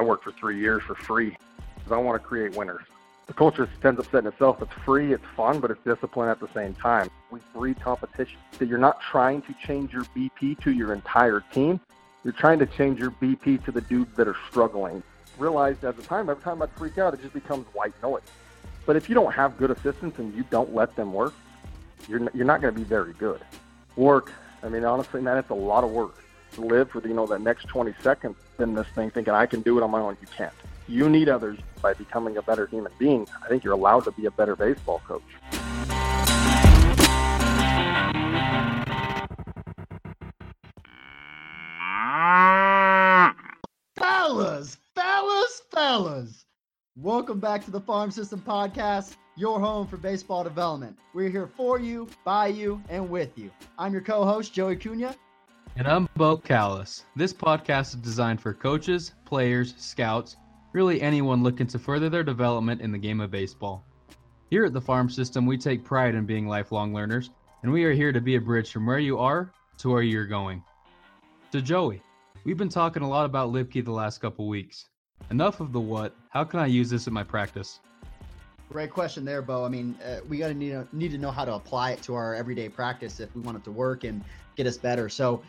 I worked for three years for free because I want to create winners. The culture ends up setting itself. It's free, it's fun, but it's discipline at the same time. We breed competition. So you're not trying to change your BP to your entire team. You're trying to change your BP to the dudes that are struggling. Realized at the time, every time I'd freak out, it just becomes white noise. But if you don't have good assistants and you don't let them work, you're, you're not going to be very good. Work, I mean, honestly, man, it's a lot of work live for, you know, that next 20 seconds in this thing thinking I can do it on my own. You can't. You need others by becoming a better human being. I think you're allowed to be a better baseball coach. Fellas, fellas, fellas. Welcome back to the Farm System Podcast, your home for baseball development. We're here for you, by you, and with you. I'm your co host, Joey Cunha. And I'm Bo Callis. This podcast is designed for coaches, players, scouts, really anyone looking to further their development in the game of baseball. Here at the Farm System, we take pride in being lifelong learners, and we are here to be a bridge from where you are to where you're going. To Joey, we've been talking a lot about Lipke the last couple weeks. Enough of the what. How can I use this in my practice? Great question there, Bo. I mean, uh, we got to need, need to know how to apply it to our everyday practice if we want it to work and get us better. So,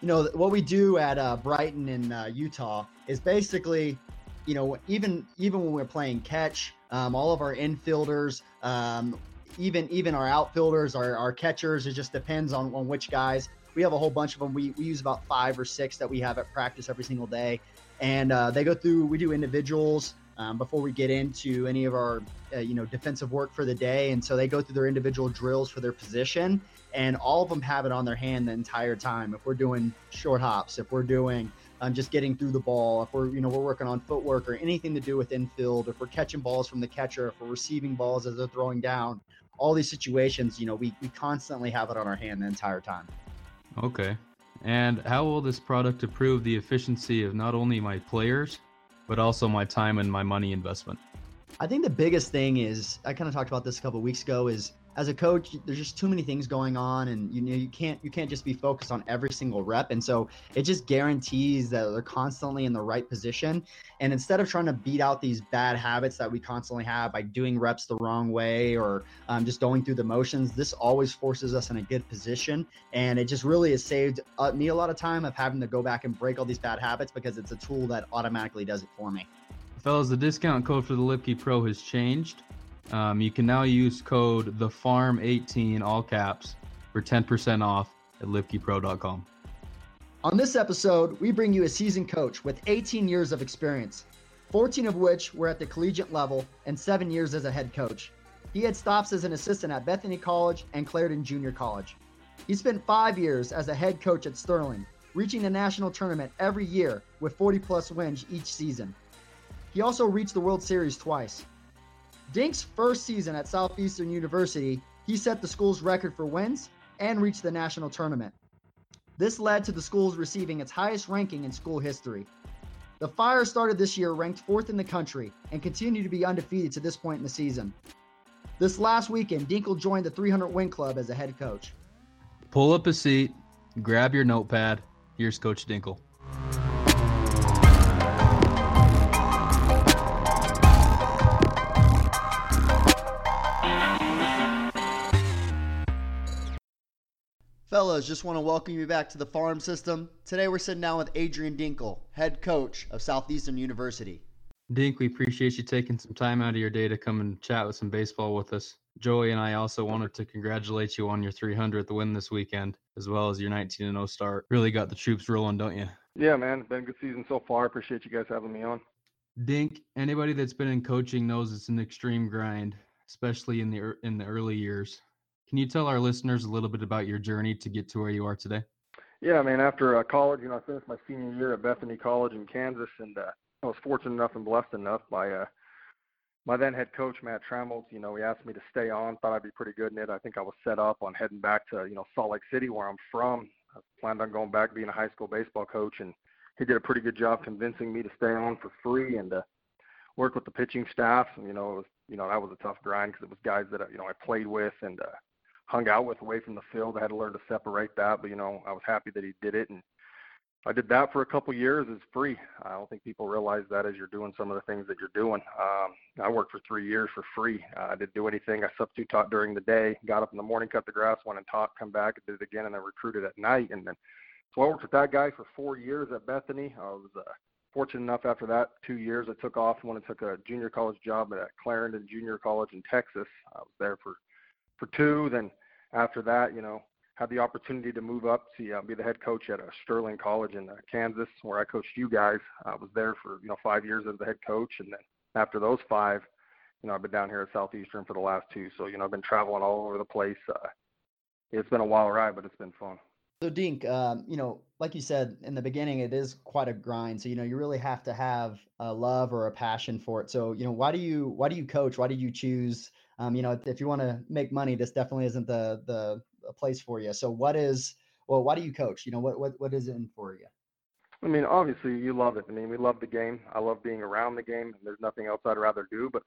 you know, what we do at uh, Brighton in uh, Utah is basically, you know, even even when we're playing catch, um, all of our infielders, um, even even our outfielders, our, our catchers, it just depends on, on which guys. We have a whole bunch of them. We, we use about five or six that we have at practice every single day and uh, they go through. We do individuals um, before we get into any of our uh, you know defensive work for the day, and so they go through their individual drills for their position, and all of them have it on their hand the entire time. If we're doing short hops, if we're doing um, just getting through the ball, if we're you know we're working on footwork or anything to do with infield, if we're catching balls from the catcher, if we're receiving balls as they're throwing down, all these situations, you know, we we constantly have it on our hand the entire time. Okay. And how will this product improve the efficiency of not only my players, but also my time and my money investment? I think the biggest thing is I kind of talked about this a couple weeks ago is as a coach, there's just too many things going on, and you know you can't you can't just be focused on every single rep, and so it just guarantees that they're constantly in the right position. And instead of trying to beat out these bad habits that we constantly have by doing reps the wrong way or um, just going through the motions, this always forces us in a good position, and it just really has saved uh, me a lot of time of having to go back and break all these bad habits because it's a tool that automatically does it for me. Fellas, the discount code for the Lipke Pro has changed. Um, you can now use code the farm 18 all caps for 10% off at lipkepro.com. On this episode, we bring you a seasoned coach with 18 years of experience, 14 of which were at the collegiate level and 7 years as a head coach. He had stops as an assistant at Bethany College and Clarendon Junior College. He spent 5 years as a head coach at Sterling, reaching the national tournament every year with 40 plus wins each season. He also reached the World Series twice. Dink's first season at Southeastern University, he set the school's record for wins and reached the national tournament. This led to the school's receiving its highest ranking in school history. The Fire started this year ranked fourth in the country and continue to be undefeated to this point in the season. This last weekend, Dinkel joined the 300 win club as a head coach. Pull up a seat, grab your notepad. Here's Coach Dinkel. Fellas, just want to welcome you back to the farm system. Today we're sitting down with Adrian Dinkel, head coach of Southeastern University. Dink, we appreciate you taking some time out of your day to come and chat with some baseball with us. Joey and I also wanted to congratulate you on your 300th win this weekend, as well as your 19 0 start. Really got the troops rolling, don't you? Yeah, man. Been a good season so far. Appreciate you guys having me on. Dink, anybody that's been in coaching knows it's an extreme grind, especially in the in the early years. Can you tell our listeners a little bit about your journey to get to where you are today? Yeah, I mean, after uh, college, you know, I finished my senior year at Bethany College in Kansas, and uh, I was fortunate enough and blessed enough by uh, my then head coach Matt Trammels. You know, he asked me to stay on, thought I'd be pretty good in it. I think I was set up on heading back to you know Salt Lake City, where I'm from. I planned on going back being a high school baseball coach, and he did a pretty good job convincing me to stay on for free and uh, work with the pitching staff. And, you know, it was you know that was a tough grind because it was guys that you know I played with and. uh hung out with away from the field. I had to learn to separate that, but you know, I was happy that he did it. And I did that for a couple years. It's free. I don't think people realize that as you're doing some of the things that you're doing. Um, I worked for three years for free. Uh, I didn't do anything. I substitute taught during the day, got up in the morning, cut the grass, went and taught, come back, did it again, and then recruited at night. And then so I worked with that guy for four years at Bethany. I was uh, fortunate enough after that two years I took off and went and took a junior college job at Clarendon Junior College in Texas. I was there for for two. Then after that, you know, had the opportunity to move up to uh, be the head coach at uh, Sterling College in uh, Kansas, where I coached you guys. I was there for you know five years as the head coach, and then after those five, you know, I've been down here at Southeastern for the last two. So you know, I've been traveling all over the place. Uh, it's been a wild ride, but it's been fun. So Dink, um, you know, like you said in the beginning, it is quite a grind. So you know, you really have to have a love or a passion for it. So you know, why do you why do you coach? Why did you choose? Um, you know, if you want to make money, this definitely isn't the the place for you. So what is well, why do you coach? You know, what what what is in for you? I mean, obviously you love it. I mean, we love the game. I love being around the game. There's nothing else I'd rather do. But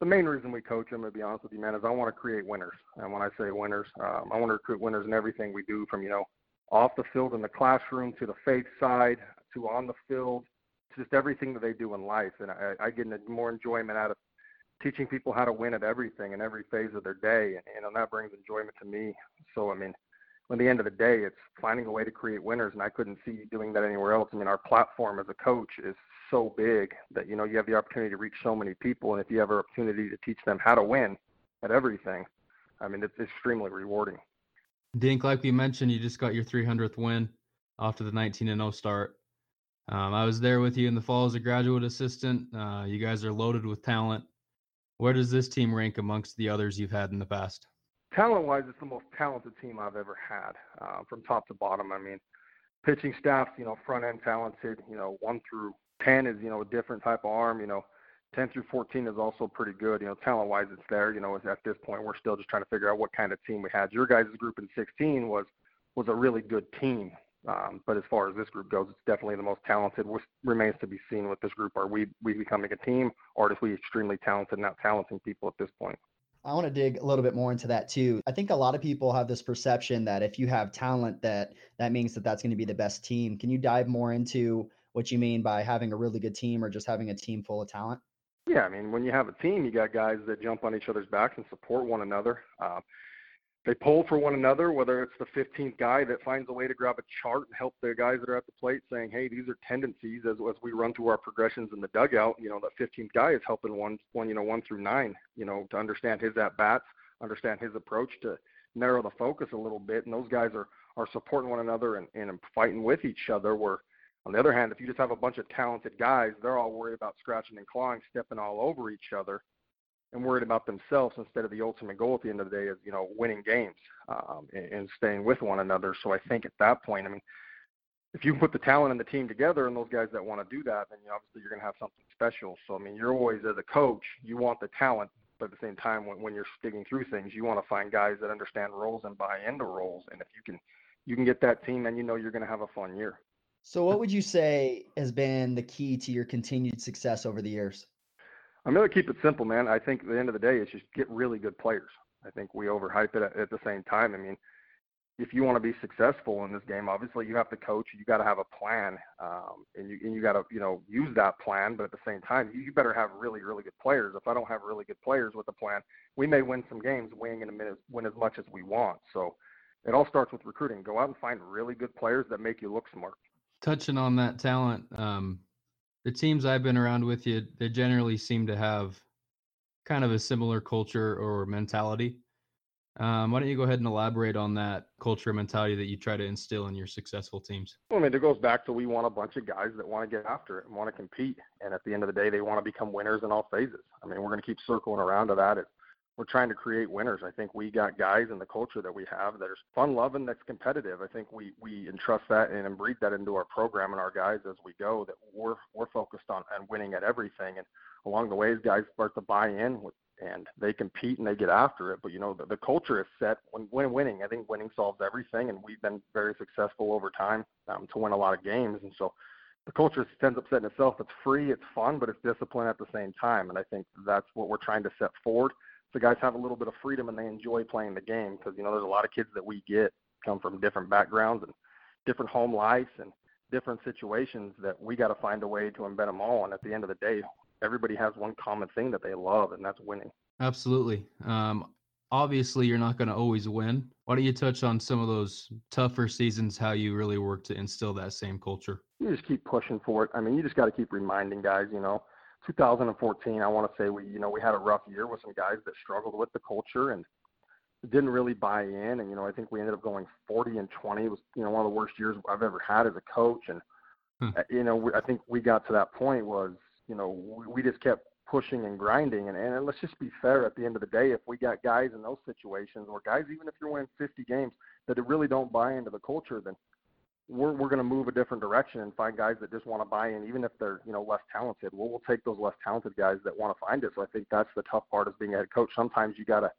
the main reason we coach them, to be honest with you, man, is I want to create winners. And when I say winners, um, I want to recruit winners in everything we do, from you know, off the field in the classroom to the faith side to on the field, to just everything that they do in life. And I, I get more enjoyment out of teaching people how to win at everything in every phase of their day, and know that brings enjoyment to me. So I mean, at the end of the day, it's finding a way to create winners, and I couldn't see you doing that anywhere else. I mean, our platform as a coach is so big that you know you have the opportunity to reach so many people, and if you have an opportunity to teach them how to win at everything, I mean, it's extremely rewarding. Dink, like we mentioned, you just got your 300th win after the 19 and 0 start. Um, I was there with you in the fall as a graduate assistant. Uh, you guys are loaded with talent. Where does this team rank amongst the others you've had in the past? Talent wise, it's the most talented team I've ever had uh, from top to bottom. I mean, pitching staff, you know, front end talented, you know, 1 through 10 is, you know, a different type of arm, you know, 10 through 14 is also pretty good. You know, talent wise, it's there. You know, at this point, we're still just trying to figure out what kind of team we had. Your guys' group in 16 was was a really good team. Um, but as far as this group goes, it's definitely the most talented. What remains to be seen with this group. Are we we becoming a team, or are we extremely talented, not talenting people at this point? I want to dig a little bit more into that too. I think a lot of people have this perception that if you have talent, that that means that that's going to be the best team. Can you dive more into what you mean by having a really good team, or just having a team full of talent? Yeah, I mean, when you have a team, you got guys that jump on each other's backs and support one another. Uh, they pull for one another, whether it's the 15th guy that finds a way to grab a chart and help the guys that are at the plate saying, hey, these are tendencies as, as we run through our progressions in the dugout. You know, that 15th guy is helping one, one, you know, one through nine, you know, to understand his at bats, understand his approach to narrow the focus a little bit. And those guys are, are supporting one another and, and fighting with each other. Where on the other hand, if you just have a bunch of talented guys, they're all worried about scratching and clawing, stepping all over each other and worried about themselves instead of the ultimate goal at the end of the day is you know winning games um, and, and staying with one another. So I think at that point, I mean, if you put the talent and the team together and those guys that want to do that, then you know, obviously you're going to have something special. So I mean, you're always as a coach, you want the talent, but at the same time, when, when you're sticking through things, you want to find guys that understand roles and buy into roles. And if you can, you can get that team, then you know you're going to have a fun year. So, what would you say has been the key to your continued success over the years? I'm going to keep it simple, man. I think at the end of the day, it's just get really good players. I think we overhype it at, the same time. I mean, if you want to be successful in this game, obviously you have to coach. You got to have a plan, um, and you and you got to you know use that plan. But at the same time, you better have really really good players. If I don't have really good players with a plan, we may win some games, win in a minute, win as much as we want. So it all starts with recruiting. Go out and find really good players that make you look smart. Touching on that talent, um, the teams I've been around with you, they generally seem to have kind of a similar culture or mentality. Um, why don't you go ahead and elaborate on that culture mentality that you try to instill in your successful teams? Well, I mean, it goes back to we want a bunch of guys that want to get after it and want to compete. And at the end of the day, they want to become winners in all phases. I mean, we're going to keep circling around to that. It's we're trying to create winners. I think we got guys in the culture that we have that are fun loving, that's competitive. I think we we entrust that and breed that into our program and our guys as we go. That we're we're focused on and winning at everything. And along the way, guys start to buy in with, and they compete and they get after it. But you know, the, the culture is set when when winning. I think winning solves everything, and we've been very successful over time um, to win a lot of games. And so the culture ends up setting itself. It's free, it's fun, but it's discipline at the same time. And I think that's what we're trying to set forward the guys have a little bit of freedom and they enjoy playing the game because you know there's a lot of kids that we get come from different backgrounds and different home lives and different situations that we got to find a way to embed them all. And at the end of the day, everybody has one common thing that they love, and that's winning. Absolutely. Um, obviously, you're not going to always win. Why don't you touch on some of those tougher seasons, how you really work to instill that same culture? You just keep pushing for it. I mean, you just got to keep reminding guys, you know, 2014, I want to say we, you know, we had a rough year with some guys that struggled with the culture and didn't really buy in. And, you know, I think we ended up going 40 and 20. It was, you know, one of the worst years I've ever had as a coach. And, hmm. Uh, you know, I think we got to that point was, you know, we, we just kept pushing and grinding. And, and let's just be fair at the end of the day, if we got guys in those situations or guys, even if you're winning 50 games, that really don't buy into the culture, then we're we're going to move a different direction and find guys that just want to buy in, even if they're you know less talented. Well, we'll take those less talented guys that want to find it. So I think that's the tough part of being a head coach. Sometimes you gotta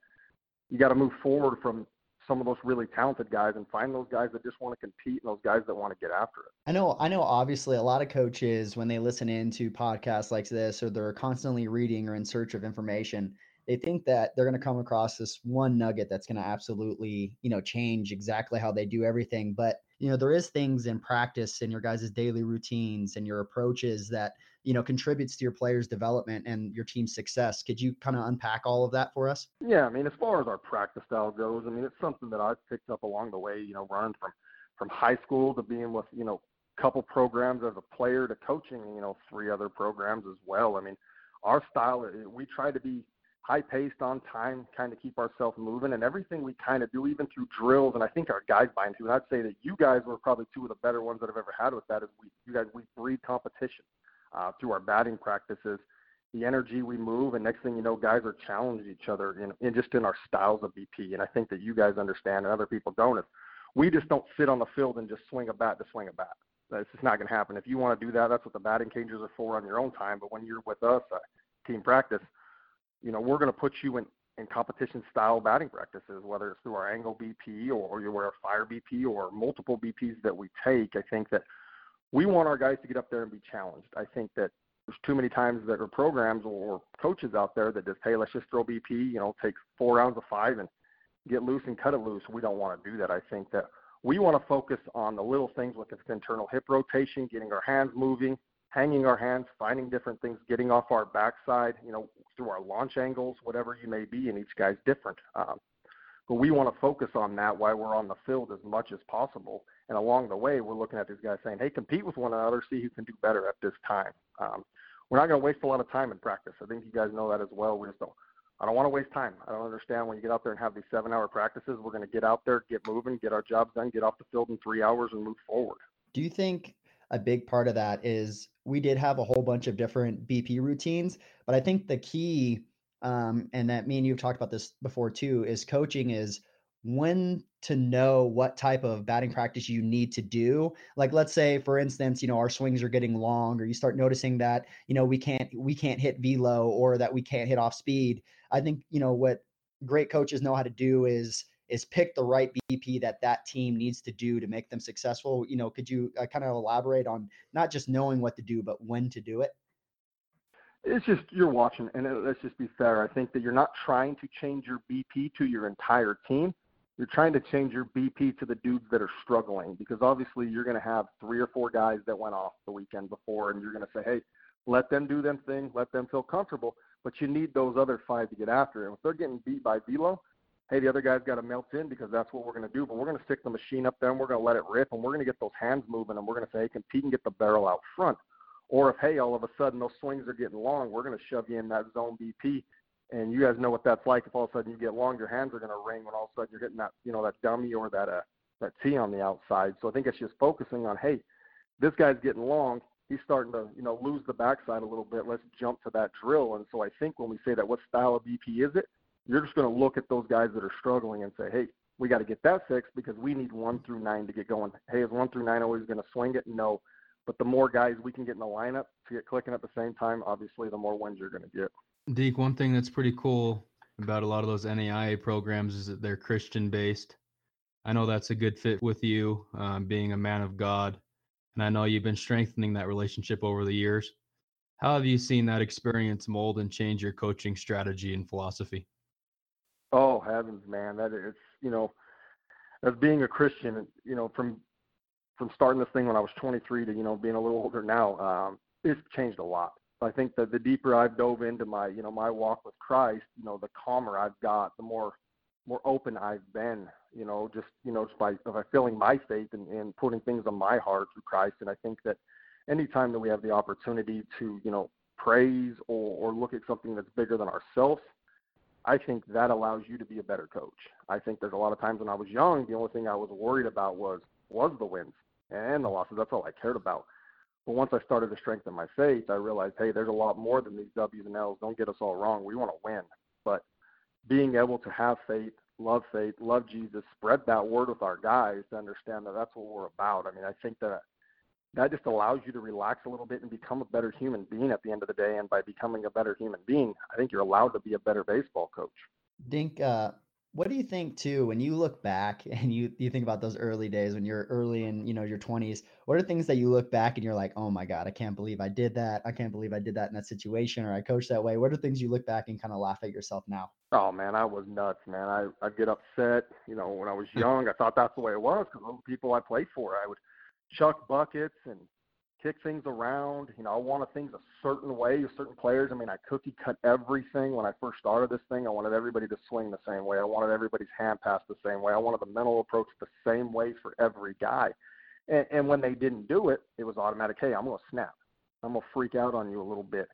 you gotta move forward from some of those really talented guys and find those guys that just want to compete and those guys that want to get after it. I know I know obviously a lot of coaches when they listen into podcasts like this or they're constantly reading or in search of information, they think that they're going to come across this one nugget that's going to absolutely, you know, change exactly how they do everything, but you know there is things in practice in your guys' daily routines and your approaches that you know contributes to your players development and your team's success. Could you kind of unpack all of that for us? Yeah i mean as far as our practice style goes i mean it's something that i've picked up along the way you know running from from high school to being with you know a couple programs as a player to coaching you know three other programs as well. I mean our style eh, we try to be high paced on time, kind of keep ourselves moving, and everything we kind of do, even through drills, and I think our guys buy into. And I'd say that you guys were probably two of the better ones that I've ever had with that. Is we, you guys, we breed competition uh, through our batting practices, the energy we move, and next thing you know, guys are challenging each other in, in just in our styles of BP. And I think that you guys understand, and other people don't. Is we just don't sit on the field and just swing a bat to swing a bat. That's just not going to happen. If you want to do that, that's what the batting cages are for on your own time. But when you're with us, uh, team practice you know, we're going to put you in, in competition style batting practices, whether it's through our angle BP or, or you wear a fire BP or multiple BPs that we take. I think that we want our guys to get up there and be challenged. I think that there's too many times that are programs or coaches out there that just, hey, let's just throw BP, you know, take four rounds of five and get loose and cut it loose. We don't want to do that. I think that we want to focus on the little things like its internal hip rotation, getting our hands moving, hanging our hands, finding different things, getting off our backside, you know, through our launch angles, whatever you may be, and each guy's different. Um, but we want to focus on that while we're on the field as much as possible. And along the way, we're looking at these guys saying, hey, compete with one another, see who can do better at this time. Um, we're not going to waste a lot of time in practice. I think you guys know that as well. We just don't. I don't want to waste time. I don't understand when you get out there and have these seven-hour practices. We're going to get out there, get moving, get our jobs done, get off the field in three hours, and move forward. Do you think a big part of that is we did have a whole bunch of different BP routines, but I think the key, um, and that me and you've talked about this before too, is coaching is when to know what type of batting practice you need to do. Like let's say for instance, you know, our swings are getting long or you start noticing that, you know, we can't we can't hit velo or that we can't hit off speed. I think, you know, what great coaches know how to do is is pick the right BP that that team needs to do to make them successful. You know, could you uh, kind of elaborate on not just knowing what to do, but when to do it? It's just you're watching, and it, let's just be fair. I think that you're not trying to change your BP to your entire team. You're trying to change your BP to the dudes that are struggling because obviously you're going to have three or four guys that went off the weekend before, and you're going to say, hey, let them do them thing, let them feel comfortable. But you need those other five to get after it. If they're getting beat by velo, hey, the other guy's got to melt in because that's what we're going to do. But we're going to stick the machine up there and we're going to let it rip and we're going to get those hands moving and we're going to say, hey, compete and get the barrel out front. Or if, hey, all of a sudden those swings are getting long, we're going to shove you in that zone BP. And you guys know what that's like. If all of a sudden you get long, your hands are going to ring when all of a sudden you're hitting that, you know, that dummy or that, uh, that tee on the outside. So I think it's just focusing on, hey, this guy's getting long. He's starting to, you know, lose the backside a little bit. Let's jump to that drill. And so I think when we say that, what style of BP is it? You're just going to look at those guys that are struggling and say, hey, we got to get that fixed because we need one through nine to get going. Hey, is one through nine always going to swing it? No. But the more guys we can get in the lineup to get clicking at the same time, obviously, the more wins you're going to get. Deke, one thing that's pretty cool about a lot of those NAIA programs is that they're Christian based. I know that's a good fit with you, um, being a man of God. And I know you've been strengthening that relationship over the years. How have you seen that experience mold and change your coaching strategy and philosophy? Oh heavens, man! That it's you know, as being a Christian, you know, from from starting this thing when I was 23 to you know being a little older now, um, it's changed a lot. I think that the deeper I've dove into my you know my walk with Christ, you know, the calmer I've got, the more more open I've been. You know, just you know, just by by filling my faith and, and putting things on my heart through Christ. And I think that anytime that we have the opportunity to you know praise or, or look at something that's bigger than ourselves, I think that allows you to be a better coach. I think there's a lot of times when I was young, the only thing I was worried about was was the wins and the losses. That's all I cared about. But once I started to strengthen my faith, I realized, hey, there's a lot more than these W's and L's. Don't get us all wrong. We want to win. But being able to have faith, love faith, love Jesus, spread that word with our guys to understand that that's what we're about. I mean, I think that that just allows you to relax a little bit and become a better human being at the end of the day. And by becoming a better human being, I think you're allowed to be a better baseball coach. Dink, uh, what do you think too when you look back and you you think about those early days when you're early in you know your 20s? What are things that you look back and you're like, oh my god, I can't believe I did that. I can't believe I did that in that situation or I coached that way. What are things you look back and kind of laugh at yourself now? Oh man, I was nuts, man. I I'd get upset. You know, when I was young, I thought that's the way it was because those people I played for, I would chuck buckets and kick things around. You know, I wanted things a certain way with certain players. I mean, I cookie cut everything when I first started this thing. I wanted everybody to swing the same way. I wanted everybody's hand pass the same way. I wanted the mental approach the same way for every guy. And, and when they didn't do it, it was automatic. Hey, I'm to snap. I'm to freak out on you a little bit.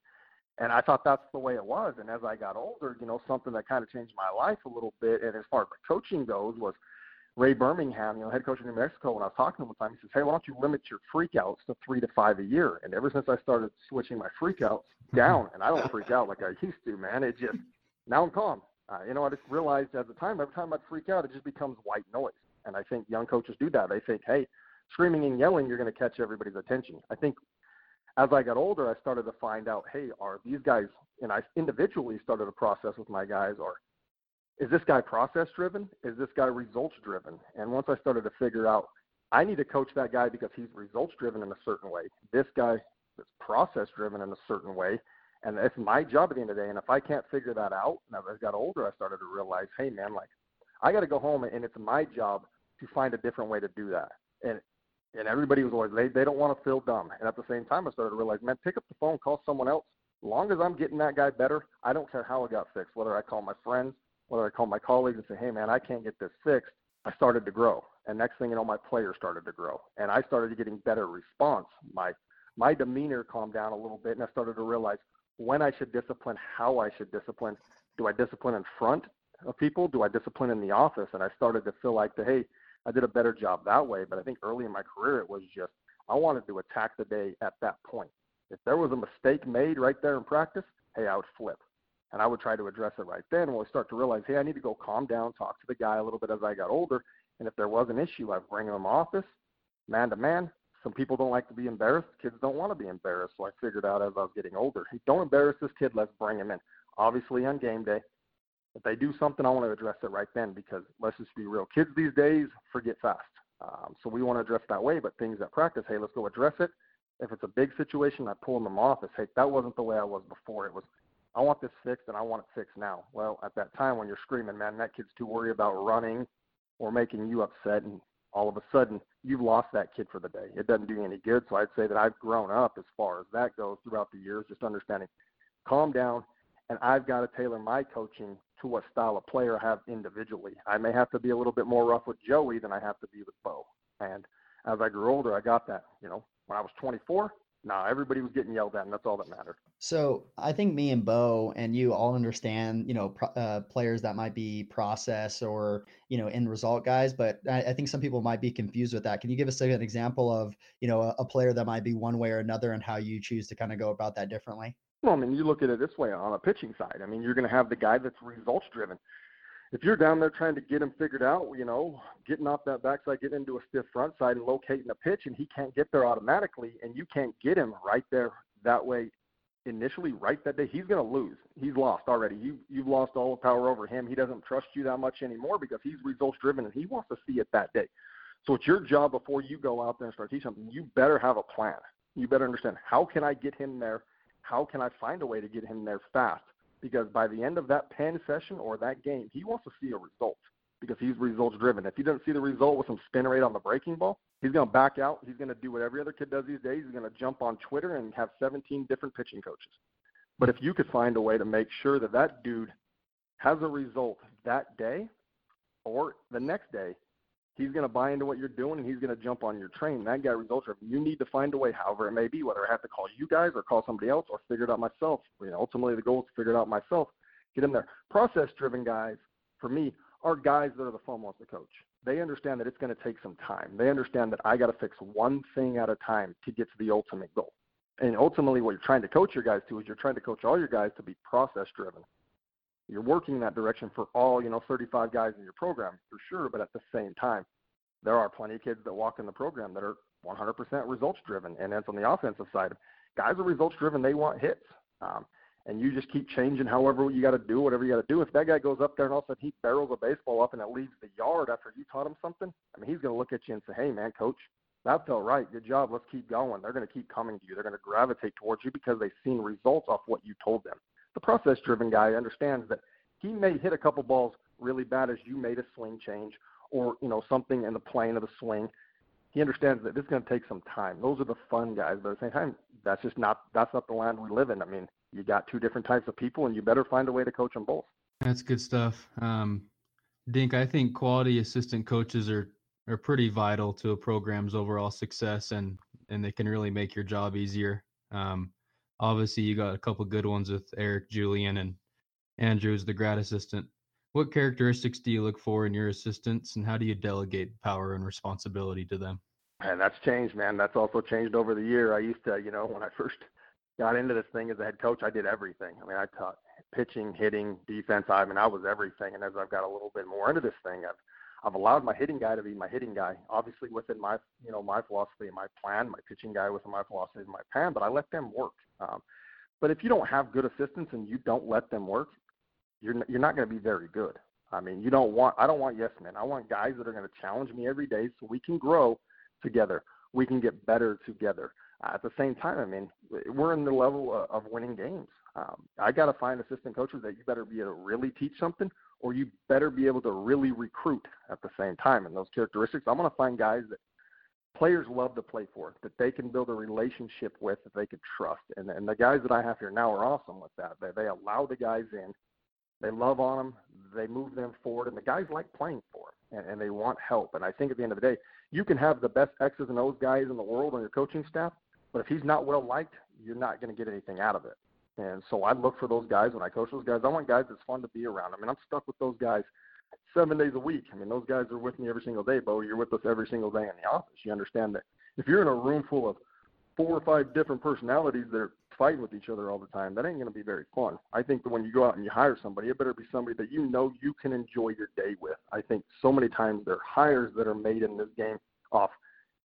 And I thought that's the way it was. And as I got older, you know, something that kind of changed my life a little bit, and as far as coaching goes, was – Ray Birmingham, you know, head coach of New Mexico, when I was talking to him one time, he says, "Hey, why don't you limit your freakouts to three to five a year?" And ever since I started switching my freakouts down, and I don't freak out like I used to, man. It just now I'm calm. Uh, you know, I just realized at the time, every time I'd freak out, it just becomes white noise. And I think young coaches do that. They think, "Hey, screaming and yelling, you're going to catch everybody's attention." I think as I got older, I started to find out, "Hey, are these guys?" And I individually started a process with my guys, or is this guy process driven? Is this guy results driven? And once I started to figure out, I need to coach that guy because he's results driven in a certain way. This guy is process driven in a certain way. And it's my job at the end of the day. And if I can't figure that out, and as I got older, I started to realize, hey, man, like, I got to go home and it's my job to find a different way to do that. And and everybody was always they they don't want to feel dumb. And at the same time, I started to realize, man, pick up the phone, call someone else. Long as I'm getting that guy better, I don't care how it got fixed. Whether I call my friends, whether I call my colleagues and say, hey, man, I can't get this fixed, I started to grow. And next thing you know, my players started to grow. And I started getting better response. My, my demeanor calmed down a little bit, and I started to realize when I should discipline, how I should discipline. Do I discipline in front of people? Do I discipline in the office? And I started to feel like, the, hey, I did a better job that way. But I think early in my career, it was just I wanted to attack the day at that point. If there was a mistake made right there in practice, hey, I would flip and I would try to address it right then. When we start to realize, hey, I need to go calm down, talk to the guy a little bit as I got older, and if there was an issue, I'd bring him office, man to man. Some people don't like to be embarrassed. Kids don't want to be embarrassed. So I figured out as I was getting older, hey, don't embarrass this kid. Let's bring him in. Obviously on game day, if they do something, I want to address it right then because let's just be real. Kids these days forget fast. Um, so we want to address that way, but things at practice, hey, let's go address it. If it's a big situation, I pull them off. Say hey, that wasn't the way I was before. It was I want this fixed and I want it fixed now. Well, at that time when you're screaming, man, that kid's too worried about running or making you upset and all of a sudden you've lost that kid for the day. It doesn't do you any good. So I'd say that I've grown up as far as that goes throughout the years, just understanding calm down and I've got to tailor my coaching to what style of player I have individually. I may have to be a little bit more rough with Joey than I have to be with Bo. And as I grew older, I got that. You know, when I was 24, nah, everybody was getting yelled at, and that's all that mattered. So I think me and Bo and you all understand, you know, pro- uh, players that might be process or you know end result guys, but I, I, think some people might be confused with that. Can you give us an example of you know a, a player that might be one way or another, and how you choose to kind of go about that differently? Well, I mean, you look at it this way on a pitching side. I mean, you're going to have the guy that's results driven if you're down there trying to get him figured out, you know, getting off that backside, getting into a stiff front side and locating a pitch, and he can't get there automatically, and you can't get him right there that way initially right that day, he's going to lose. He's lost already. You you've lost all the power over him. He doesn't trust you that much anymore because he's results driven and he wants to see it that day. So it's your job before you go out there and start teaching something. You better have a plan. You better understand how can I get him there? How can I find a way to get him there fast? Because by the end of that pen session or that game, he wants to see a result. because he's results driven. If he doesn't see the result with some spin rate on the breaking ball, he's going to back out. He's going to do what every other kid does these days. He's going to jump on Twitter and have 17 different pitching coaches. But if you could find a way to make sure that that dude has a result that day or the next day, he's going to buy into what you're doing and he's going to jump on your train. That guy results driven. You need to find a way, however it may be, whether I have to call you guys or call somebody else or figure it out myself. You know, ultimately the goal is to figure it out myself. Get in there. Process driven guys, for me, are guys that are the fun ones to coach. They understand that it's going to take some time. They understand that I got to fix one thing at a time to get to the ultimate goal. And ultimately, what you're trying to coach your guys to is you're trying to coach all your guys to be process driven. You're working in that direction for all, you know, 35 guys in your program for sure, but at the same time, there are plenty of kids that walk in the program that are 100% results driven. And that's on the offensive side. Guys are results driven. They want hits. Um, and you just keep changing however you got to do, whatever you got to do. If that guy goes up there and all of a sudden he barrels a baseball up and it leaves the yard after you taught him something, I mean, he's going to look at you and say, hey, man, coach, that felt right. Good job. Let's keep going. They're going to keep coming to you. They're going to gravitate towards you because they've seen results off what you told them. The process driven guy understands that he may hit a couple balls really bad as you made a swing change or, you know, something in the plane of the swing. He understands that this is going to take some time. Those are the fun guys, but at the same time, that's just not that's not the land we live in. I mean, you got two different types of people, and you better find a way to coach them both. That's good stuff. Um, Dink, I think quality assistant coaches are are pretty vital to a program's overall success, and and they can really make your job easier. Um, obviously, you got a couple good ones with Eric, Julian, and Andrews, the grad assistant. What characteristics do you look for in your assistants, and how do you delegate power and responsibility to them? And that's changed, man. That's also changed over the year. I used to, you know, when I first got into this thing as a head coach, I did everything. I mean, I taught pitching, hitting, defense. I mean, I was everything. And as I've got a little bit more into this thing, I've I've allowed my hitting guy to be my hitting guy, obviously within my you know my philosophy and my plan. My pitching guy within my philosophy and my plan, but I let them work. Um, but if you don't have good assistants and you don't let them work, you're you're not going to be very good. I mean, you don't want I don't want yes men. I want guys that are going to challenge me every day so we can grow together. We can get better together at the same time, I mean, we're in the level of winning games. Um, I got to find assistant coaches that you better be able to really teach something, or you better be able to really recruit at the same time. And those characteristics, I'm going to find guys that players love to play for, that they can build a relationship with, that they can trust. And, and the guys that I have here now are awesome with that. They, they allow the guys in, they love on them, they move them forward, and the guys like playing for them, and, and they want help. And I think at the end of the day, you can have the best X's and O's guys in the world on your coaching staff, but if he's not well liked, you're not going to get anything out of it. And so I look for those guys when I coach those guys. I want guys that's fun to be around. I mean, I'm stuck with those guys seven days a week. I mean, those guys are with me every single day, Bo. You're with us every single day in the office. You understand that if you're in a room full of four or five different personalities that are fighting with each other all the time, that ain't going to be very fun. I think that when you go out and you hire somebody, it better be somebody that you know you can enjoy your day with. I think so many times there are hires that are made in this game off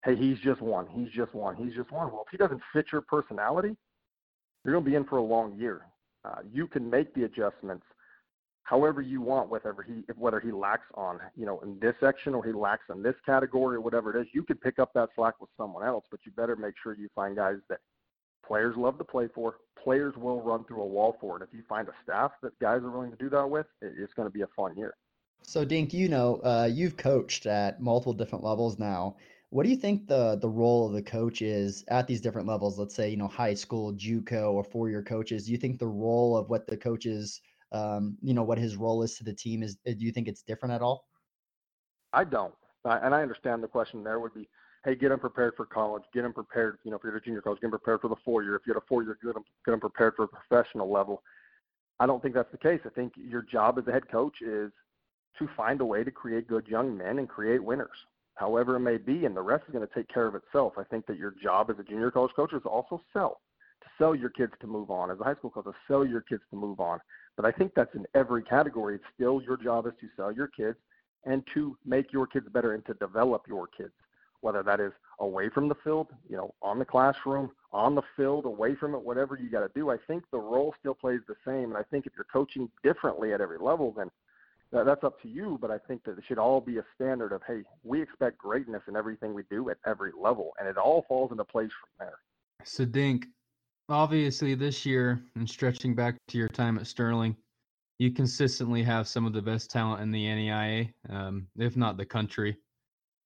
hey, he's just one, he's just one, he's just one. Well, if he doesn't fit your personality, you're going to be in for a long year. Uh, you can make the adjustments however you want, whether he whether he lacks on you know in this section or he lacks in this category or whatever it is. You could pick up that slack with someone else, but you better make sure you find guys that players love to play for. Players will run through a wall for it. If you find a staff that guys are willing to do that with, it's going to be a fun year. So, Dink, you know, uh, you've coached at multiple different levels now. What do you think the the role of the coach is at these different levels? Let's say you know high school, JUCO, or four year coaches. Do you think the role of what the coaches, um, you know, what his role is to the team is? Do you think it's different at all? I don't, and I understand the question. There would be, hey, get them prepared for college, get them prepared. You know, if you're a junior coach, get them prepared for the four year. If you're at a four year, get them get them prepared for a professional level. I don't think that's the case. I think your job as a head coach is to find a way to create good young men and create winners however it may be, and the rest is going to take care of itself. I think that your job as a junior college coach is also sell, to sell your kids to move on. As a high school coach, to sell your kids to move on. But I think that's in every category. It's still your job is to sell your kids and to make your kids better and to develop your kids, whether that is away from the field, you know, on the classroom, on the field, away from it, whatever you got to do. I think the role still plays the same. And I think if you're coaching differently at every level, then – that's up to you, but I think that it should all be a standard of, hey, we expect greatness in everything we do at every level, and it all falls into place from there. So, Dink, obviously this year, and stretching back to your time at Sterling, you consistently have some of the best talent in the NAIA, um, if not the country.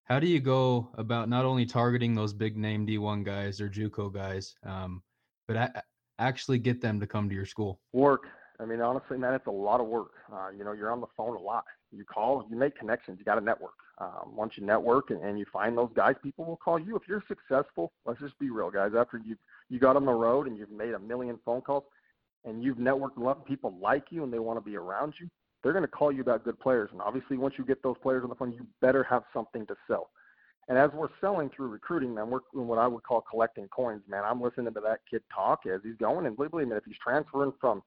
How do you go about not only targeting those big name D1 guys or JUCO guys, um, but a- actually get them to come to your school? Work. I mean, honestly, man, it's a lot of work. Uh, you know, you're on the phone a lot. You call, you make connections. You got to network. Um, once you network and, and you find those guys, people will call you. If you're successful, let's just be real, guys. After you you got on the road and you've made a million phone calls, and you've networked enough people like you and they want to be around you, they're going to call you about good players. And obviously, once you get those players on the phone, you better have something to sell. And as we're selling through recruiting, man, we're doing what I would call collecting coins, man. I'm listening to that kid talk as he's going, and believe me, if he's transferring from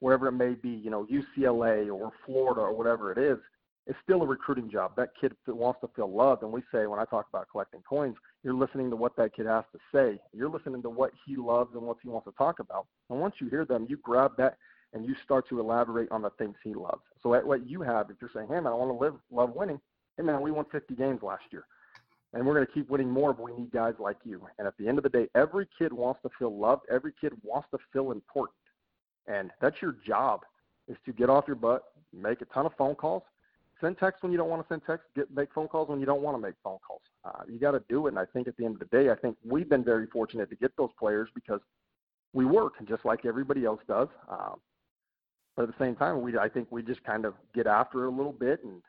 wherever it may be, you know, UCLA or Florida or whatever it is, it's still a recruiting job. That kid wants to feel loved, and we say when I talk about collecting coins, you're listening to what that kid has to say. You're listening to what he loves and what he wants to talk about. And once you hear them, you grab that and you start to elaborate on the things he loves. So at what you have, if you're saying, "Hey man, I want to live, love winning," hey man, we won 50 games last year, and we're going to keep winning more, but we need guys like you. And at the end of the day, every kid wants to feel loved. Every kid wants to feel important, and that's your job is to get off your butt, make a ton of phone calls, send text when you don't want to send text, get make phone calls when you don't want to make phone calls. Uh, you got to do it. And I think at the end of the day, I think we've been very fortunate to get those players because we work just like everybody else does. Um, but at the same time, we I think we just kind of get after it a little bit, and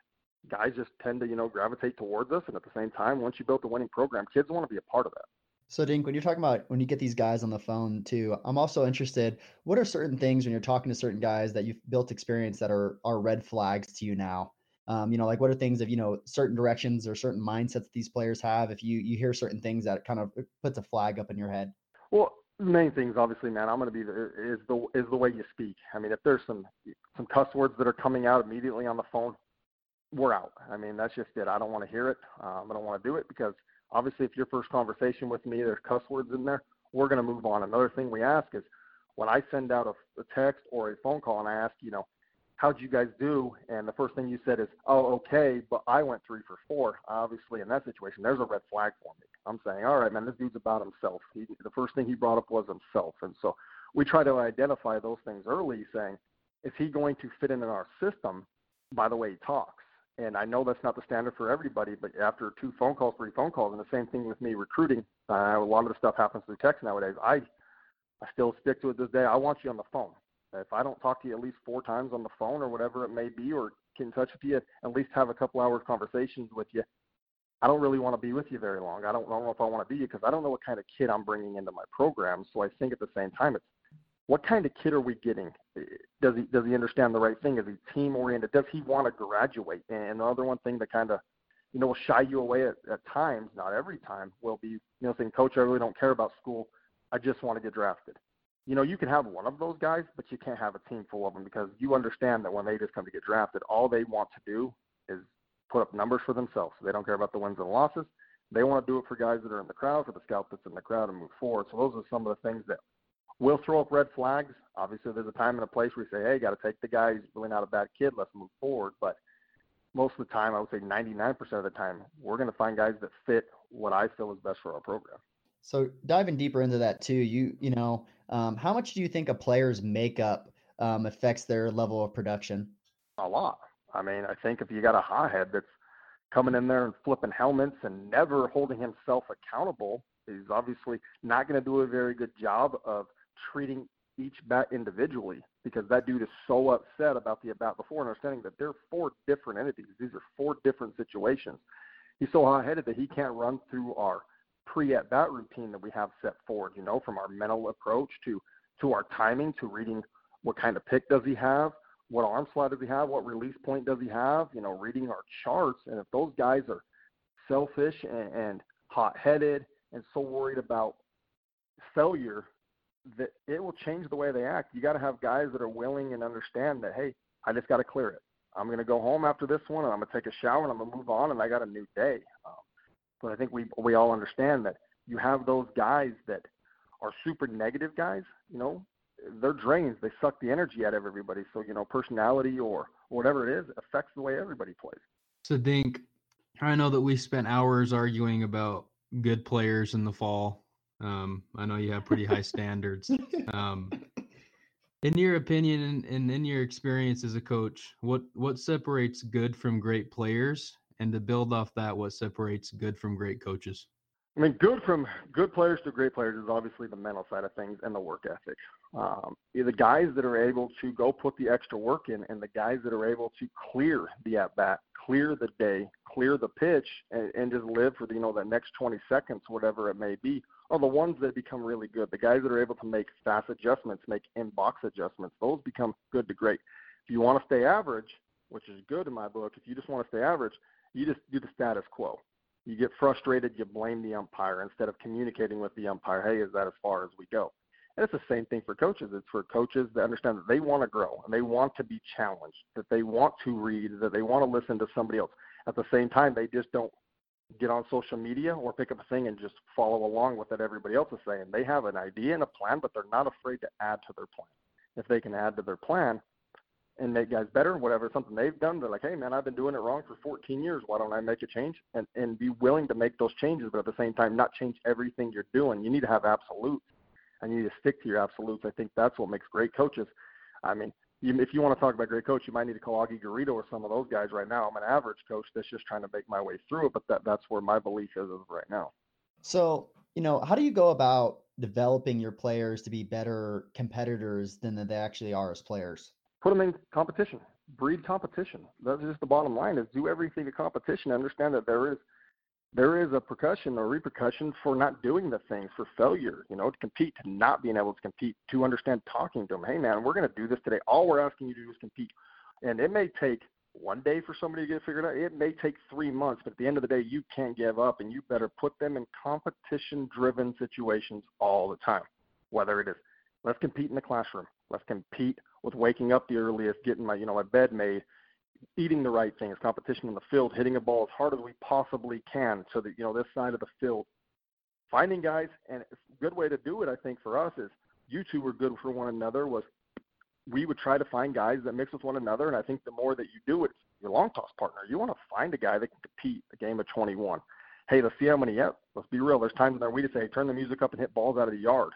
guys just tend to you know gravitate towards us. And at the same time, once you build a winning program, kids want to be a part of that. So, Dink, when you're talking about when you get these guys on the phone too, I'm also interested. What are certain things when you're talking to certain guys that you've built experience that are are red flags to you now? Um, you know, like what are things of you know certain directions or certain mindsets these players have? If you you hear certain things that kind of puts a flag up in your head. Well, main things, obviously, man, I'm going to be the, is the is the way you speak. I mean, if there's some some cuss words that are coming out immediately on the phone, we're out. I mean, that's just it. I don't want to hear it. Um, I don't want to do it because obviously, if your first conversation with me, there's cuss words in there, we're going to move on. Another thing we ask is when I send out a, a text or a phone call and I ask, you know, how'd you guys do? And the first thing you said is, oh, okay, but I went three for four. Obviously, in that situation, there's a red flag for me. I'm saying, all right, man, this dude's about himself. He, the first thing he brought up was himself. And so we try to identify those things early, saying, is he going to fit in in our system by the way he talks? And I know that's not the standard for everybody, but after two phone calls, three phone calls, and the same thing with me recruiting, uh, a lot of the stuff happens through text nowadays. I, I still stick to it this day. I want you on the phone. If I don't talk to you at least four times on the phone or whatever it may be, or get in touch with you, at least have a couple hours conversations with you, I don't really want to be with you very long. I don't, I don't know if I want to be you because I don't know what kind of kid I'm bringing into my program. So I think at the same time, it's what kind of kid are we getting? Eh, does he does he understand the right thing? Is he team oriented? Does he want to graduate? And another one thing that kind of you know will shy you away at, at times, not every time, will be you know saying, Coach, I really don't care about school. I just want to get drafted you know, you can have one of those guys, but you can't have a team full of them because you understand that when they just come to get drafted, all they want to do is put up numbers for themselves. They don't care about the wins and losses. They want to do it for guys that are in the crowd, for the scout that's in the crowd, and move forward. So those are some of the things that will throw up red flags. Obviously, there's a time and a place where you say, "Hey, got to take the guy. He's really not a bad kid. Let's move forward." But most of the time, I would say 99% of the time, we're going to find guys that fit what I feel is best for our program. So diving deeper into that too, you you know, um, how much do you think a player's makeup um, affects their level of production? A lot. I mean, I think if you got a hothead that's coming in there and flipping helmets and never holding himself accountable, he's obviously not going to do a very good job of treating each bat individually because that dude is so upset about the about before understanding that they're four different entities. These are four different situations. He's so hot headed that he can't run through our pre at bat routine that we have set forward, you know, from our mental approach to to our timing to reading what kind of pick does he have, what arm slot does he have, what release point does he have, you know, reading our charts. And if those guys are selfish and, and hot headed and so worried about failure that it will change the way they act. You got to have guys that are willing and understand that, hey, I just got to clear it. I'm going to go home after this one and I'm going to take a shower and I'm going to move on and I got a new day. Um, but I think we we all understand that you have those guys that are super negative guys. You know, they're drains. They suck the energy out of everybody. So you know, personality or whatever it is affects the way everybody plays. So Dink, I know that we spent hours arguing about good players in the fall. Um, I know you have pretty high standards. Um, In your opinion and in your experience as a coach, what what separates good from great players, and to build off that, what separates good from great coaches? I mean, good from good players to great players is obviously the mental side of things and the work ethic. Um, the guys that are able to go put the extra work in, and the guys that are able to clear the at bat, clear the day, clear the pitch, and, and just live for the, you know the next 20 seconds, whatever it may be, are the ones that become really good. The guys that are able to make fast adjustments, make in box adjustments, those become good to great. If you want to stay average, which is good in my book, if you just want to stay average, you just do the status quo you get frustrated, you blame the umpire instead of communicating with the umpire, hey, is that as far as we go? And it's the same thing for coaches. It's for coaches that understand that they want to grow and they want to be challenged, that they want to read, that they want to listen to somebody else. At the same time, they just don't get on social media or pick up a thing and just follow along with what everybody else is saying. They have an idea and a plan, but they're not afraid to add to their plan. If they can add to their plan, and make guys better, whatever something they've done. They're like, hey man, I've been doing it wrong for 14 years. Why don't I make a change? And and be willing to make those changes, but at the same time, not change everything you're doing. You need to have absolutes, and you need to stick to your absolutes. I think that's what makes great coaches. I mean, you, if you want to talk about great coach, you might need to call Augie Garrido or some of those guys right now. I'm an average coach that's just trying to make my way through it, but that that's where my belief is of right now. So, you know, how do you go about developing your players to be better competitors than they actually are as players? put them in competition, breed competition. That's just the bottom line: is do everything to competition. Understand that there is there is a percussion or repercussion for not doing the things, for failure. You know, to compete, to not being able to compete, to understand talking to them. Hey, man, we're going to do this today. All we're asking you to do is compete, and it may take one day for somebody to get it figured out. It may take three months, but at the end of the day, you can't give up, and you better put them in competition-driven situations all the time. Whether it is let's compete in the classroom, let's compete with waking up the earliest, getting my you know my bed made, eating the right things, competition in the field, hitting a ball as hard as we possibly can, so that you know this side of the field, finding guys, and a good way to do it, I think for us is you two were good for one another. Was we would try to find guys that mix with one another, and I think the more that you do it, your long toss partner, you want to find a guy that can compete a game of 21. Hey, let's see how many. Yep, let's be real. There's times in there we just say, turn the music up and hit balls out of the yard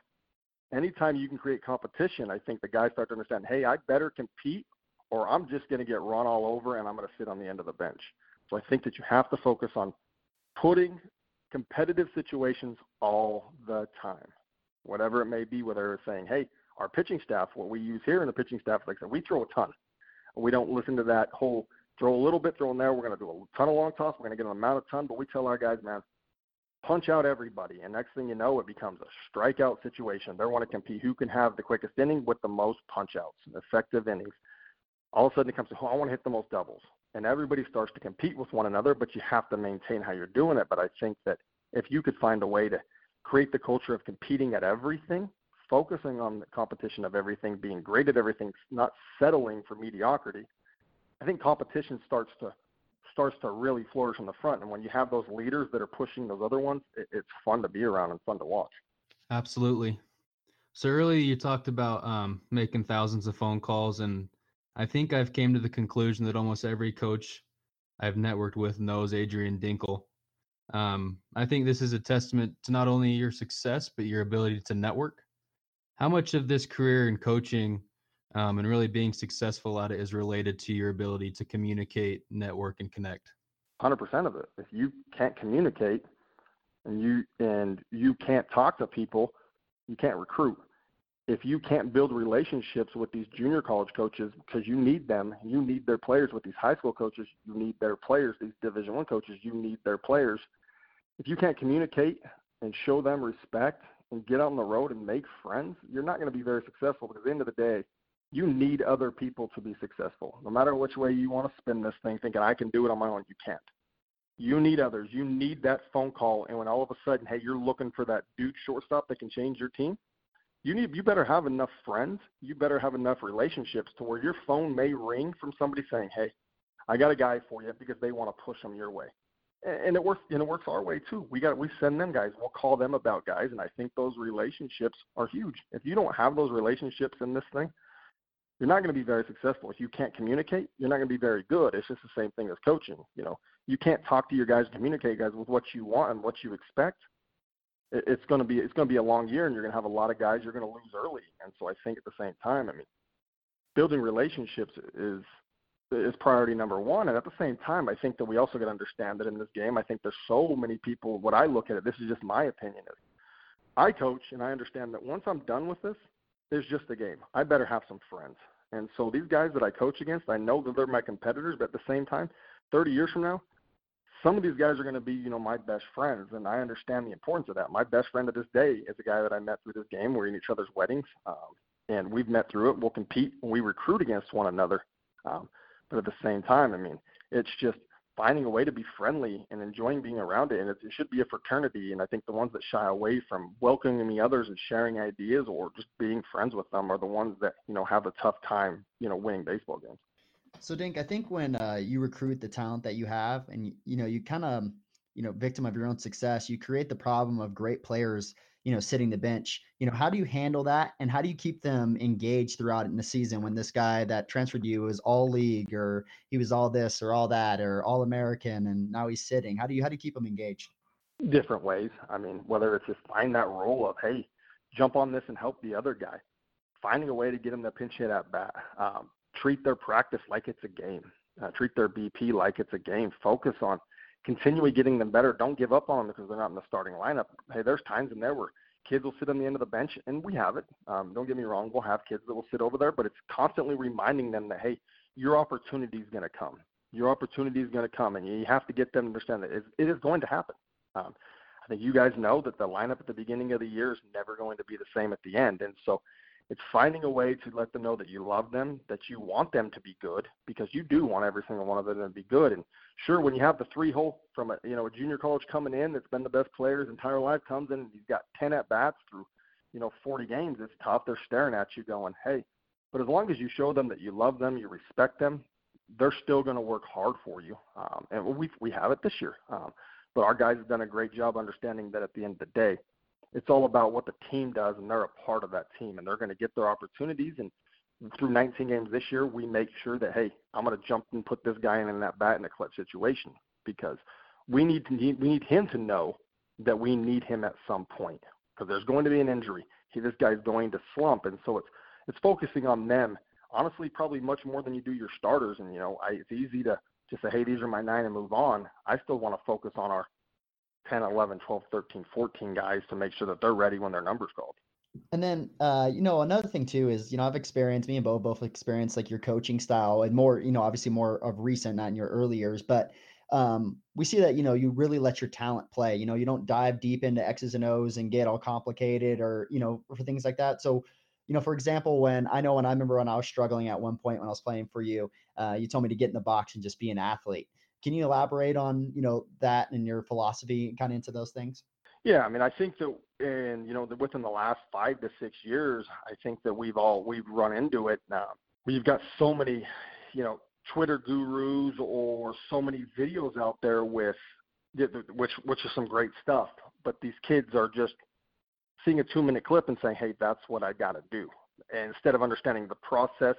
anytime you can create competition, I think the guys start to understand, hey, I better compete or I'm just going to get run all over and I'm going to sit on the end of the bench. So I think that you have to focus on putting competitive situations all the time, whatever it may be, whether it's saying, hey, our pitching staff, what we use here in the pitching staff, like I said, we throw a ton. We don't listen to that whole throw a little bit, throw in there. We're going to do a ton of long toss. We're going to get an amount of ton, but we tell our guys, man, punch out everybody. And next thing you know, it becomes a strikeout situation. They want to compete who can have the quickest inning with the most punch outs, effective innings. All of a sudden it comes to, oh, I want to hit the most doubles. And everybody starts to compete with one another, but you have to maintain how you're doing it. But I think that if you could find a way to create the culture of competing at everything, focusing on the competition of everything, being great at everything, not settling for mediocrity, I think competition starts to starts to really flourish on the front. And when you have those leaders that are pushing those other ones, it, it's fun to be around and fun to watch. Absolutely. So earlier you talked about um, making thousands of phone calls, and I think I've came to the conclusion that almost every coach I've networked with knows Adrian Dinkel. Um, I think this is a testament to not only your success but your ability to network. How much of this career in coaching um, and really being successful at it is related to your ability to communicate, network, and connect. Hundred percent of it. If you can't communicate and you and you can't talk to people, you can't recruit. If you can't build relationships with these junior college coaches because you need them, you need their players. With these high school coaches, you need their players. These Division One coaches, you need their players. If you can't communicate and show them respect and get out on the road and make friends, you're not going to be very successful. Because at the end of the day, you need other people to be successful. No matter which way you want to spin this thing, thinking I can do it on my own, you can't. You need others. You need that phone call, and when all of a sudden, hey, you're looking for that dude shortstop that can change your team, you need you better have enough friends. You better have enough relationships to where your phone may ring from somebody saying, hey, I got a guy for you because they want to push them your way. And it works. And it works our way too. We got we send them guys. We'll call them about guys, and I think those relationships are huge. If you don't have those relationships in this thing, you're not going to be very successful. If you can't communicate, you're not going to be very good. It's just the same thing as coaching. You know, you can't talk to your guys and communicate guys with what you want and what you expect. It's going to be it's going to be a long year, and you're going to have a lot of guys you're going to lose early. And so I think at the same time, I mean, building relationships is is priority number one. And at the same time, I think that we also got to understand that in this game, I think there's so many people. What I look at it, this is just my opinion. Is I coach, and I understand that once I'm done with this, there's just a game. I better have some friends. And so these guys that I coach against, I know that they're my competitors, but at the same time, 30 years from now, some of these guys are going to be, you know, my best friends, and I understand the importance of that. My best friend to this day is a guy that I met through this game. We're in each other's weddings, um, and we've met through it. We'll compete and we recruit against one another. Um, but at the same time, I mean, it's just finding a way to be friendly and enjoying being around it. And it, it should be a fraternity. And I think the ones that shy away from welcoming the others and sharing ideas or just being friends with them are the ones that you know have a tough time, you know, winning baseball games. So, Dink, I think when uh, you recruit the talent that you have, and you know, you kind of, you know, victim of your own success, you create the problem of great players, you know, sitting the bench. You know, how do you handle that, and how do you keep them engaged throughout in the season when this guy that transferred you was all league, or he was all this, or all that, or all American, and now he's sitting? How do you how do you keep them engaged? Different ways. I mean, whether it's just find that role of hey, jump on this and help the other guy, finding a way to get him to pinch hit at bat. Um, treat their practice like it's a game. Uh, treat their BP like it's a game. Focus on continually getting them better. Don't give up on them because they're not in the starting lineup. Hey, there's times in there where kids will sit on the end of the bench, and we have it. Um, don't get me wrong, we'll have kids that will sit over there, but it's constantly reminding them that hey, your opportunity is going to come. Your opportunity is going to come, and you have to get them to understand that it is going to happen. Um, I think you guys know that the lineup at the beginning of the year is never going to be the same at the end, and so it's finding a way to let them know that you love them, that you want them to be good, because you do want every single one of them to be good. And sure, when you have the three hole from a you know a junior college coming in that's been the best player his entire life comes in and he's got ten at bats through you know 40 games, it's tough. They're staring at you, going, "Hey," but as long as you show them that you love them, you respect them, they're still going to work hard for you. Um, and we we have it this year. Um, but our guys have done a great job understanding that at the end of the day, it's all about what the team does, and they're a part of that team, and they're going to get their opportunities. And through 19 games this year, we make sure that hey, I'm going to jump and put this guy in, in that bat in a clutch situation because we need to we need him to know that we need him at some point because there's going to be an injury. He, this guy's going to slump, and so it's it's focusing on them. Honestly, probably much more than you do your starters. And you know, I, it's easy to just say, hey, these are my nine and move on. I still want to focus on our 10, 11, 12, 13, 14 guys to make sure that they're ready when their number's called. And then, uh, you know, another thing too is, you know, I've experienced, me and Bo both experienced like your coaching style and more, you know, obviously more of recent, not in your early years, but um, we see that, you know, you really let your talent play. You know, you don't dive deep into X's and O's and get all complicated or, you know, for things like that. So, you know, for example, when I know when I remember when I was struggling at one point when I was playing for you, uh, you told me to get in the box and just be an athlete. Can you elaborate on you know that and your philosophy kind of into those things? Yeah, I mean, I think that in you know within the last five to six years, I think that we've all we've run into it. Now. We've got so many, you know, Twitter gurus or so many videos out there with which which is some great stuff. But these kids are just seeing a two minute clip and saying, "Hey, that's what I got to do," and instead of understanding the process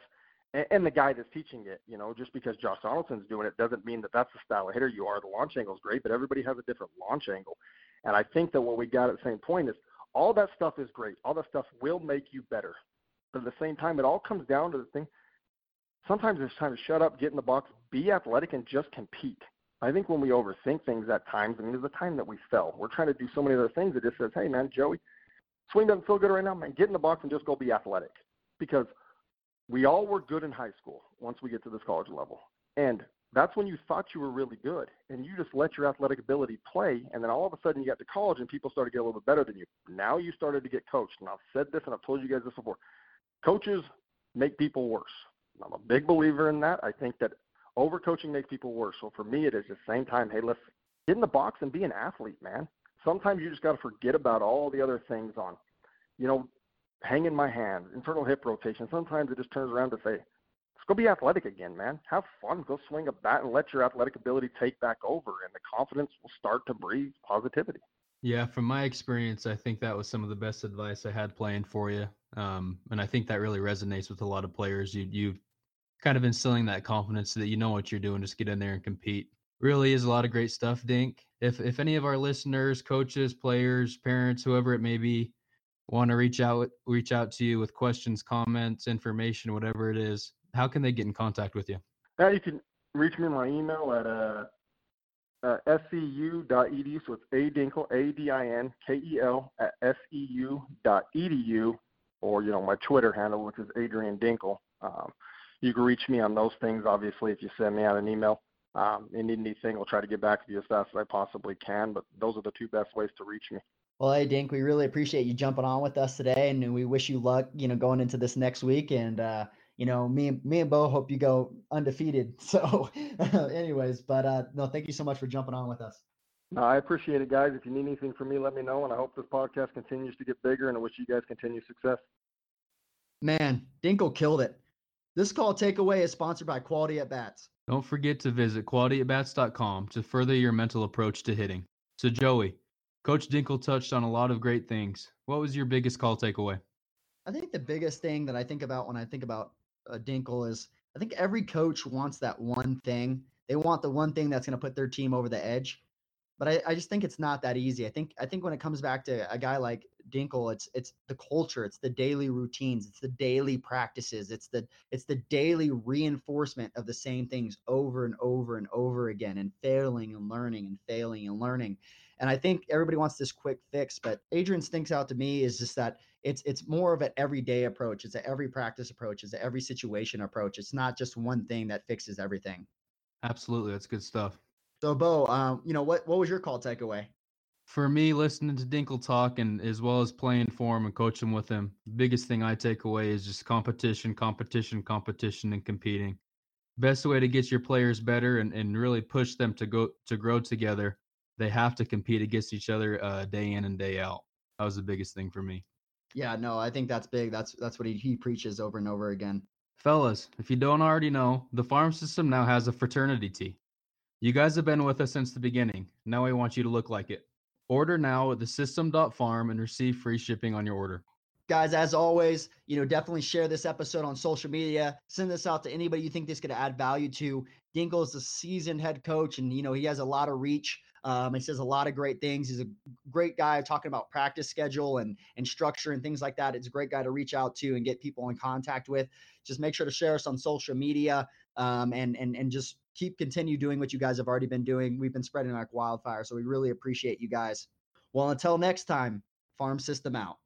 and, and the guy that's teaching it. You know, just because Josh Donaldson's doing it doesn't mean that that's the style of hitter you are. The launch angle is great, but everybody has a different launch angle. And I think that what we got at the same point is all that stuff is great. All that stuff will make you better. But at the same time, it all comes down to the thing. Sometimes it's time to shut up, get in the box, be athletic, and just compete. I think when we overthink things at times, I mean, there's a time that we fell. We're trying to do so many other things that just says, hey, man, Joey, swing doesn't feel good right now, man. Get in the box and just go be athletic. Because – we all were good in high school once we get to this college level. And that's when you thought you were really good and you just let your athletic ability play and then all of a sudden you got to college and people started to get a little bit better than you. Now you started to get coached. And I've said this and I've told you guys this before. Coaches make people worse. I'm a big believer in that. I think that overcoaching makes people worse. So for me it is the same time, hey, let's get in the box and be an athlete, man. Sometimes you just got to forget about all the other things on, you know, hang in my hand, internal hip rotation. Sometimes it just turns around to say, let's go be athletic again, man. Have fun. Go swing a bat and let your athletic ability take back over, and the confidence will start to breathe positivity. Yeah, from my experience, I think that was some of the best advice I had playing for you. Um, and I think that really resonates with a lot of players. You you kind of instilling that confidence that you know what you're doing. Just get in there and compete. Really is a lot of great stuff, Dink. If if any of our listeners, coaches, players, parents, whoever it may be, want to reach out reach out to you with questions, comments, information, whatever it is, how can they get in contact with you? Yeah, you can reach me in my email at uh, uh, seu.edu. So it's a dinkel a d i n k e l at seu.edu, or you know my Twitter handle, which is Adrian Dinkel. Um, you can reach me on those things. Obviously, if you send me out an email, um, and anything, I'll try to get back to you as fast as I possibly can. But those are the two best ways to reach me. Well, hey Dink, we really appreciate you jumping on with us today, and we wish you luck. You know, going into this next week, and uh, you know, me and me and Bo hope you go undefeated. So, anyways, but uh, no, thank you so much for jumping on with us. No, I appreciate it, guys. If you need anything from me, let me know, and I hope this podcast continues to get bigger. And I wish you guys continued success. Man, Dinkel killed it. This call takeaway is sponsored by Quality at Bats. Don't forget to visit qualityatbats.com to further your mental approach to hitting. So, Joey, Coach Dinkel touched on a lot of great things. What was your biggest call takeaway? I think the biggest thing that I think about when I think about uh, Dinkel is I think every coach wants that one thing. They want the one thing that's going to put their team over the edge but I, I just think it's not that easy. I think I think when it comes back to a guy like Dinkel, it's it's the culture, it's the daily routines, it's the daily practices, it's the it's the daily reinforcement of the same things over and over and over again, and failing and learning and failing and learning. And I think everybody wants this quick fix, but Adrian stinks out to me is just that it's it's more of an everyday approach. It's an every practice approach. It's an every situation approach. It's not just one thing that fixes everything. Absolutely, that's good stuff. So, Bo, um, you know what what was your call takeaway? For me, listening to Dinkel talk and as well as playing for him and coaching with him, biggest thing I take away is just competition, competition, competition, and competing. Best way to get your players better and, and really push them to go to grow together, they have to compete against each other uh, day in and day out. That was the biggest thing for me. Yeah, no, I think that's big. That's that's what he, he preaches over and over again. Fellas, if you don't already know, the farm system now has a fraternity tee. You guys have been with us since the beginning. Now I want you to look like it. Order now at the system.farm and receive free shipping on your order. Guys, as always, you know, definitely share this episode on social media. Send this out to anybody you think this could add value to. Dinkel is a seasoned head coach, and you know he has a lot of reach. Um, he says a lot of great things. He's a great guy talking about practice schedule and and structure and things like that. It's a great guy to reach out to and get people in contact with. Just make sure to share us on social media um, and and and just keep continue doing what you guys have already been doing. We've been spreading like wildfire, so we really appreciate you guys. Well, until next time, farm system out.